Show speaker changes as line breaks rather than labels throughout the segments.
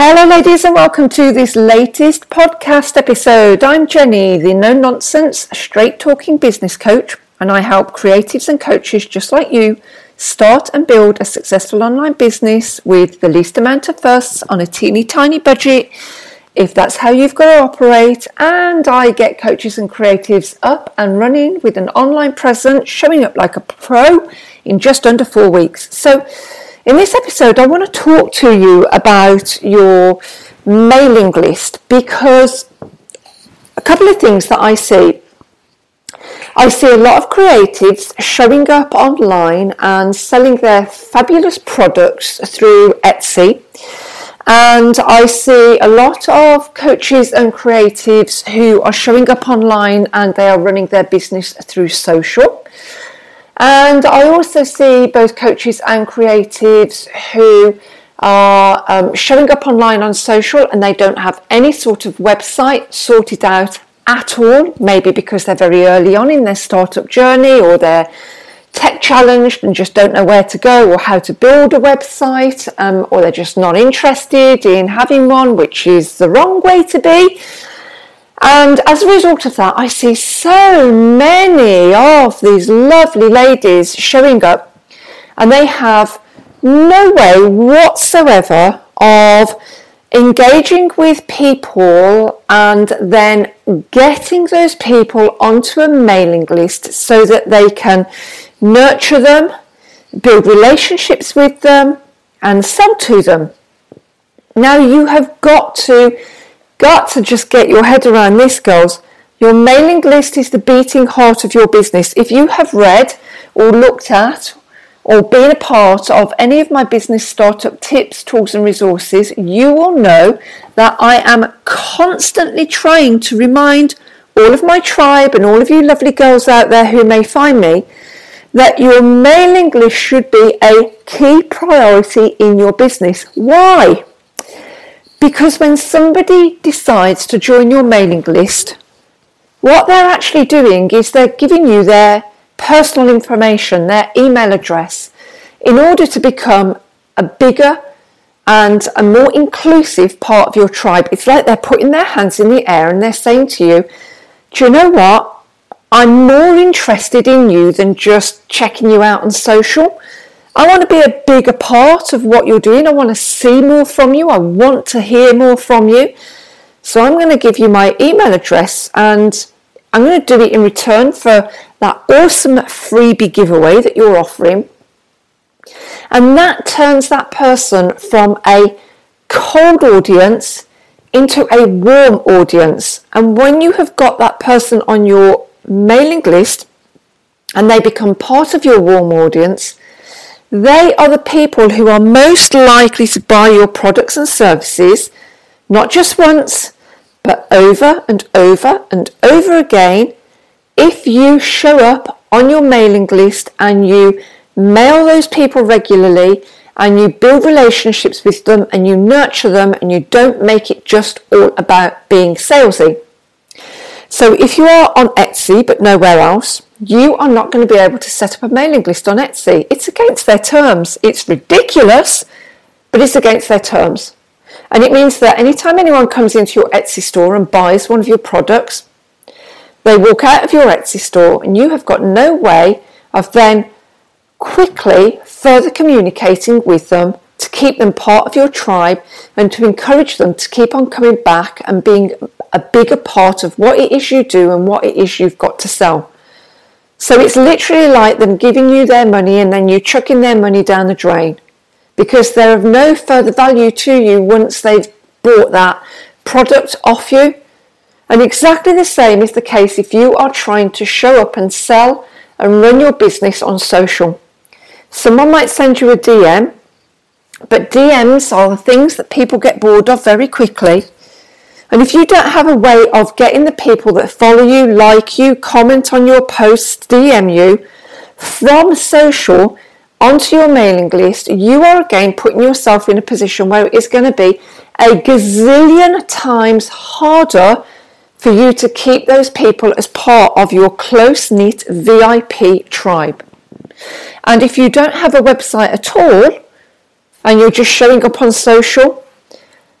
Hello, ladies, and welcome to this latest podcast episode. I'm Jenny, the no nonsense, straight talking business coach, and I help creatives and coaches just like you start and build a successful online business with the least amount of fuss on a teeny tiny budget. If that's how you've got to operate, and I get coaches and creatives up and running with an online presence, showing up like a pro in just under four weeks. So, in this episode, I want to talk to you about your mailing list because a couple of things that I see. I see a lot of creatives showing up online and selling their fabulous products through Etsy. And I see a lot of coaches and creatives who are showing up online and they are running their business through social. And I also see both coaches and creatives who are um, showing up online on social and they don't have any sort of website sorted out at all, maybe because they're very early on in their startup journey or they're tech challenged and just don't know where to go or how to build a website, um, or they're just not interested in having one, which is the wrong way to be. And as a result of that, I see so many of these lovely ladies showing up, and they have no way whatsoever of engaging with people and then getting those people onto a mailing list so that they can nurture them, build relationships with them, and sell to them. Now you have got to got to just get your head around this, girls. Your mailing list is the beating heart of your business. If you have read or looked at or been a part of any of my business startup tips, tools, and resources, you will know that I am constantly trying to remind all of my tribe and all of you lovely girls out there who may find me that your mailing list should be a key priority in your business. Why? Because when somebody decides to join your mailing list, what they're actually doing is they're giving you their personal information, their email address, in order to become a bigger and a more inclusive part of your tribe. It's like they're putting their hands in the air and they're saying to you, Do you know what? I'm more interested in you than just checking you out on social. I want to be a bigger part of what you're doing. I want to see more from you. I want to hear more from you. So I'm going to give you my email address and I'm going to do it in return for that awesome freebie giveaway that you're offering. And that turns that person from a cold audience into a warm audience. And when you have got that person on your mailing list and they become part of your warm audience, they are the people who are most likely to buy your products and services, not just once, but over and over and over again. If you show up on your mailing list and you mail those people regularly and you build relationships with them and you nurture them and you don't make it just all about being salesy. So if you are on Etsy but nowhere else, you are not going to be able to set up a mailing list on Etsy. It's against their terms. It's ridiculous, but it's against their terms. And it means that anytime anyone comes into your Etsy store and buys one of your products, they walk out of your Etsy store and you have got no way of then quickly further communicating with them to keep them part of your tribe and to encourage them to keep on coming back and being a bigger part of what it is you do and what it is you've got to sell. So it's literally like them giving you their money and then you chucking their money down the drain because they're of no further value to you once they've bought that product off you. And exactly the same is the case if you are trying to show up and sell and run your business on social. Someone might send you a DM, but DMs are the things that people get bored of very quickly.
And if you don't have a way of getting the people that follow you, like you, comment on your posts, DM you from social onto your mailing list, you are again putting yourself in a position where it is going to be a gazillion times harder for you to keep those people as part of your close knit VIP tribe. And if you don't have a website at all and you're just showing up on social,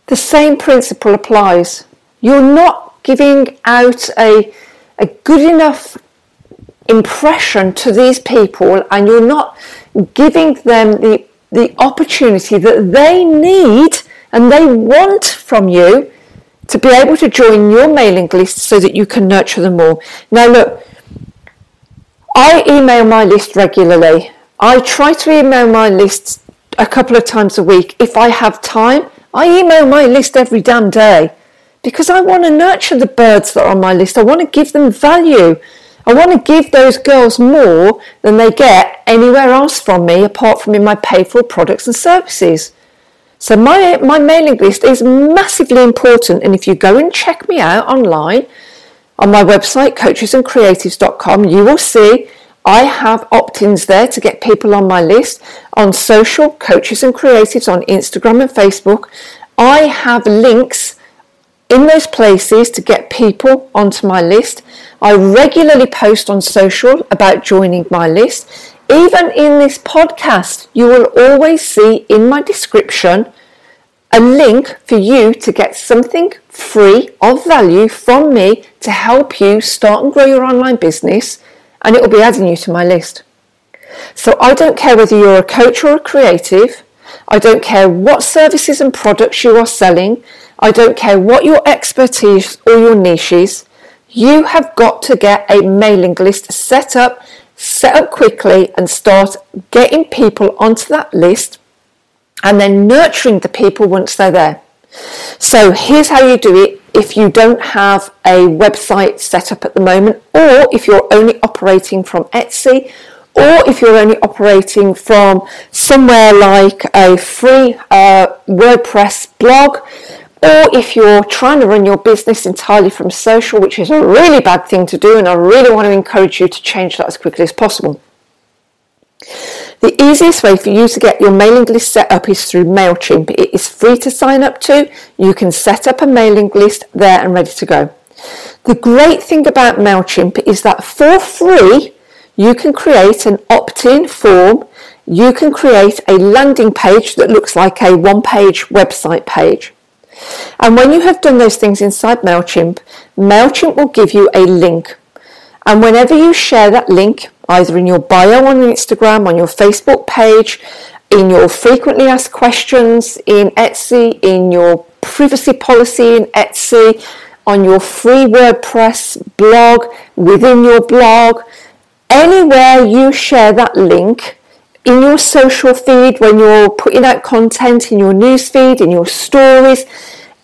the same principle applies. You're not giving out a, a good enough impression to these people and you're not giving them the, the opportunity that they need and they want from you to be able to join your mailing list so that you can nurture them more. Now, look, I email my list regularly. I try to email my list a couple of times a week. If I have time, I email my list every damn day because I want to nurture the birds that are on my list. I want to give them value. I want to give those girls more than they get anywhere else from me apart from in my pay for products and services. So my, my mailing list is massively important. And if you go and check me out online on my website, coachesandcreatives.com, you will see I have opt-ins there to get people on my list on social, coaches and creatives on Instagram and Facebook. I have links in those places to get people onto my list. I regularly post on social about joining my list. Even in this podcast, you will always see in my description a link for you to get something free of value from me to help you start and grow your online business, and it will be adding you to my list. So I don't care whether you're a coach or a creative, I don't care what services and products you are selling, I don't care what your expertise or your niche is, you have got to get a mailing list set up set up quickly and start getting people onto that list and then nurturing the people once they're there. So here's how you do it if you don't have a website set up at the moment, or if you're only operating from Etsy, or if you're only operating from somewhere like a free uh, WordPress blog, or if you're trying to run your business entirely from social, which is a really bad thing to do, and I really want to encourage you to change that as quickly as possible. The easiest way for you to get your mailing list set up is through MailChimp. It is free to sign up to. You can set up a mailing list there and ready to go. The great thing about MailChimp is that for free, you can create an opt in form. You can create a landing page that looks like a one page website page. And when you have done those things inside MailChimp, MailChimp will give you a link. And whenever you share that link, either in your bio on Instagram, on your Facebook page, in your frequently asked questions in Etsy, in your privacy policy in Etsy, on your free WordPress blog, within your blog, anywhere you share that link, in your social feed, when you're putting out content in your news feed, in your stories,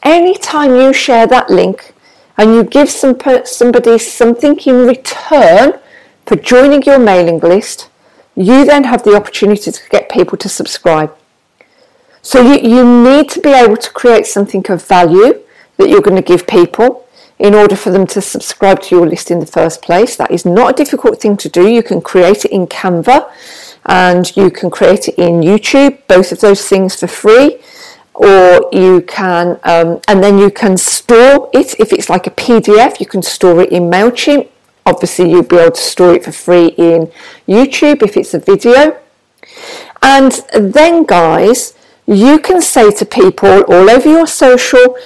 anytime you share that link and you give some, somebody something in return for joining your mailing list, you then have the opportunity to get people to subscribe. So you, you need to be able to create something of value that you're going to give people in order for them to subscribe to your list in the first place. That is not a difficult thing to do. You can create it in Canva and you can create it in YouTube, both of those things for free. Or you can, um, and then you can store it. If it's like a PDF, you can store it in MailChimp. Obviously, you'll be able to store it for free in YouTube if it's a video. And then, guys, you can say to people all over your social,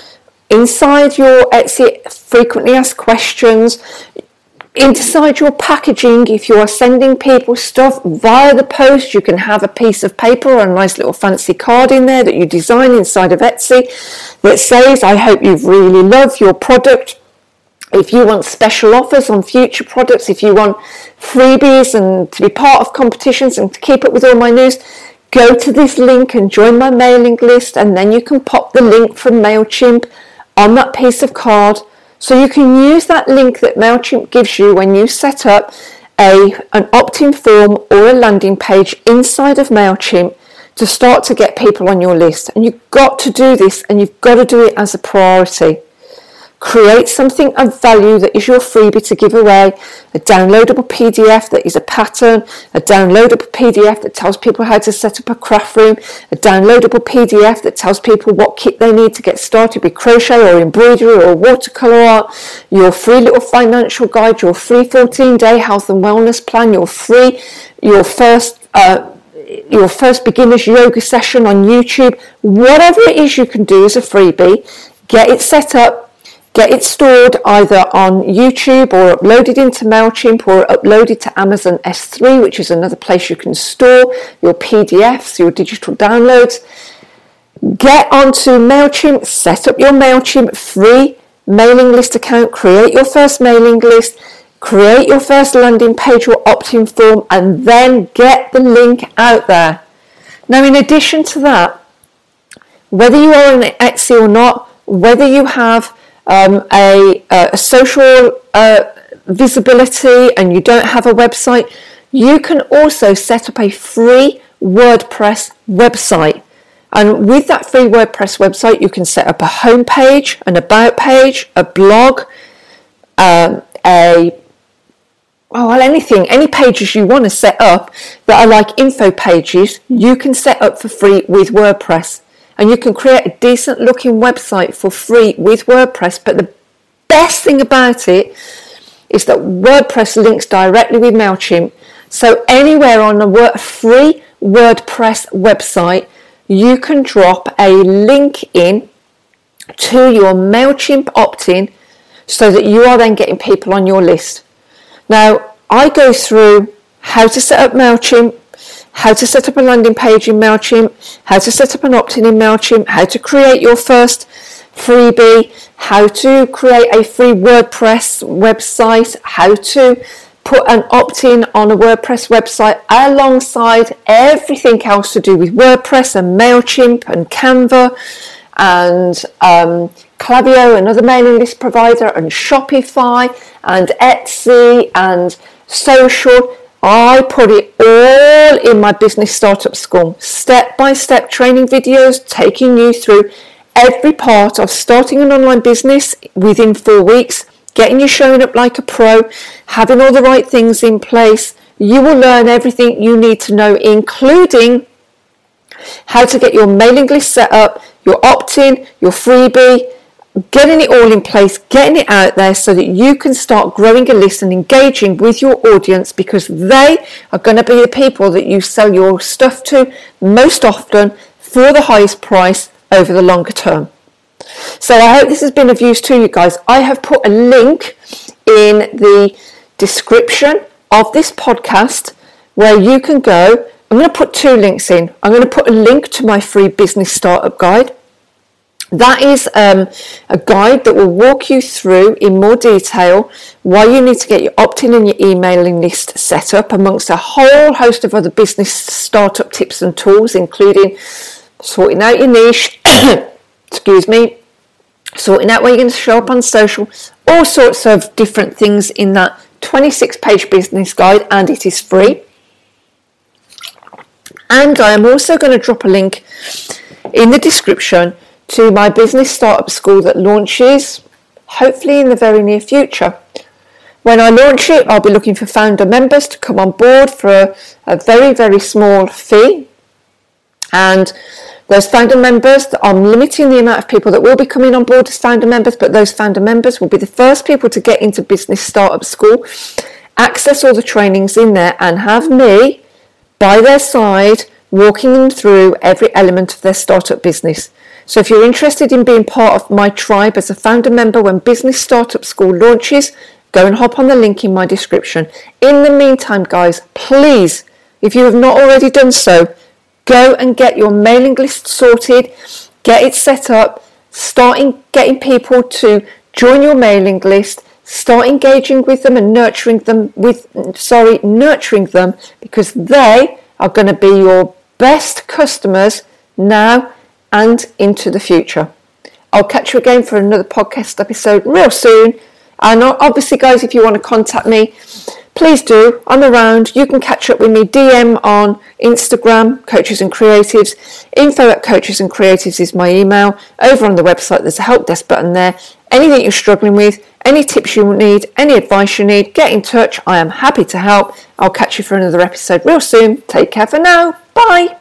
inside your Etsy frequently asked questions, inside your packaging, if you are sending people stuff via the post, you can have a piece of paper or a nice little fancy card in there that you design inside of Etsy that says, I hope you've really loved your product. If you want special offers on future products, if you want freebies and to be part of competitions and to keep up with all my news, go to this link and join my mailing list and then you can pop the link from MailChimp on that piece of card so you can use that link that MailChimp gives you when you set up a, an opt-in form or a landing page inside of MailChimp to start to get people on your list. And you've got to do this and you've got to do it as a priority. Create something of value that is your freebie to give away. A downloadable PDF that is a pattern, a downloadable PDF that tells people how to set up a craft room, a downloadable PDF that tells people what kit they need to get started with crochet or embroidery or watercolor art, your free little financial guide, your free 14 day health and wellness plan, your free, your first, uh, your first beginner's yoga session on YouTube, whatever it is you can do as a freebie, get it set up, Get it stored either on YouTube or uploaded into MailChimp or uploaded to Amazon S3, which is another place you can store your PDFs, your digital downloads. Get onto MailChimp, set up your MailChimp free mailing list account, create your first mailing list, create your first landing page or opt in form, and then get the link out there. Now, in addition to that, whether you are on Etsy or not, whether you have um, a, a, social uh, visibility and you don't have a website, you can also set up a free WordPress website. And with that free WordPress website, you can set up a home page, an about page, a blog, um, a oh well anything, any pages you want to set up that are like info pages, you can set up for free with WordPress and you can create a decent looking website for free with WordPress. But the best thing about it is that WordPress links directly with MailChimp. So anywhere on a free WordPress website, you can drop a link in to your MailChimp opt in so that you are then getting people on your list. Now, I go through how to set up MailChimp, how to set up a landing page in MailChimp, how to set up an opt-in in MailChimp, how to create your first freebie, how to create a free WordPress website, how to put an opt-in on a WordPress website alongside everything else to do with WordPress and MailChimp and Canva and um, Klaviyo, another mailing list provider, and Shopify and Etsy and social. I put it all in my business startup school, step by step training videos taking you through every part of starting an online business within four weeks, getting you showing up like a pro, having all the right things in place. You will learn everything you need to know, including how to get your mailing list set up, your opt in, your freebie, getting it all in place, getting it out there so that you can start growing a list and engaging with your audience because they are going to be the people that you sell your stuff to most often for the highest price over the longer term. So I hope this has been of use to you guys. I have put a link in the description of this podcast where you can go. I'm going to put two links in. I'm going to put a link to my free business startup guide that is um, a guide that will walk you through in more detail why you need to get your opt-in and your emailing list set up amongst a whole host of other business startup tips and tools, including sorting out your niche, excuse me, sorting out where you're going to show up on social, all sorts of different things in that 26 page business guide, and it is free. And I am also going to drop a link in the description to my business startup school that launches hopefully in the very near future. When I launch it, I'll be looking for founder members to come on board for a, a very, very small fee. And those founder members, I'm limiting the amount of people that will be coming on board as founder members, but those founder members will be the first people to get into business startup school, access all the trainings in there, and have me by their side walking them through every element of their startup business. So if you're interested in being part of my tribe as a founder member when Business Startup School launches, go and hop on the link in my description. In the meantime, guys, please, if you have not already done so, go and get your mailing list sorted, get it set up, starting getting people to join your mailing list, start engaging with them and nurturing them with sorry, nurturing them because they are going to be your best customers now and into the future. I'll catch you again for another podcast episode real soon. And obviously, guys, if you want to contact me, please do. I'm around. You can catch up with me. DM on Instagram, Coaches and Creatives. Info at Coaches and Creatives is my email. Over on the website, there's a help desk button there. Anything you're struggling with, any tips you need, any advice you need, get in touch. I am happy to help. I'll catch you for another episode real soon. Take care for now. Bye.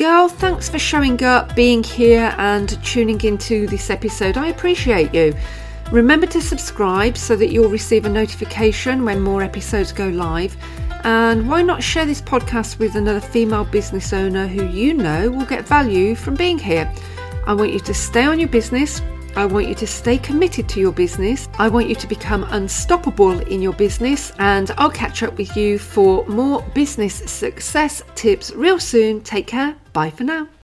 Girl, thanks for showing up, being here, and tuning into this episode. I appreciate you. Remember to subscribe so that you'll receive a notification when more episodes go live. And why not share this podcast with another female business owner who you know will get value from being here? I want you to stay on your business. I want you to stay committed to your business. I want you to become unstoppable in your business. And I'll catch up with you for more business success tips real soon. Take care. Bye for now.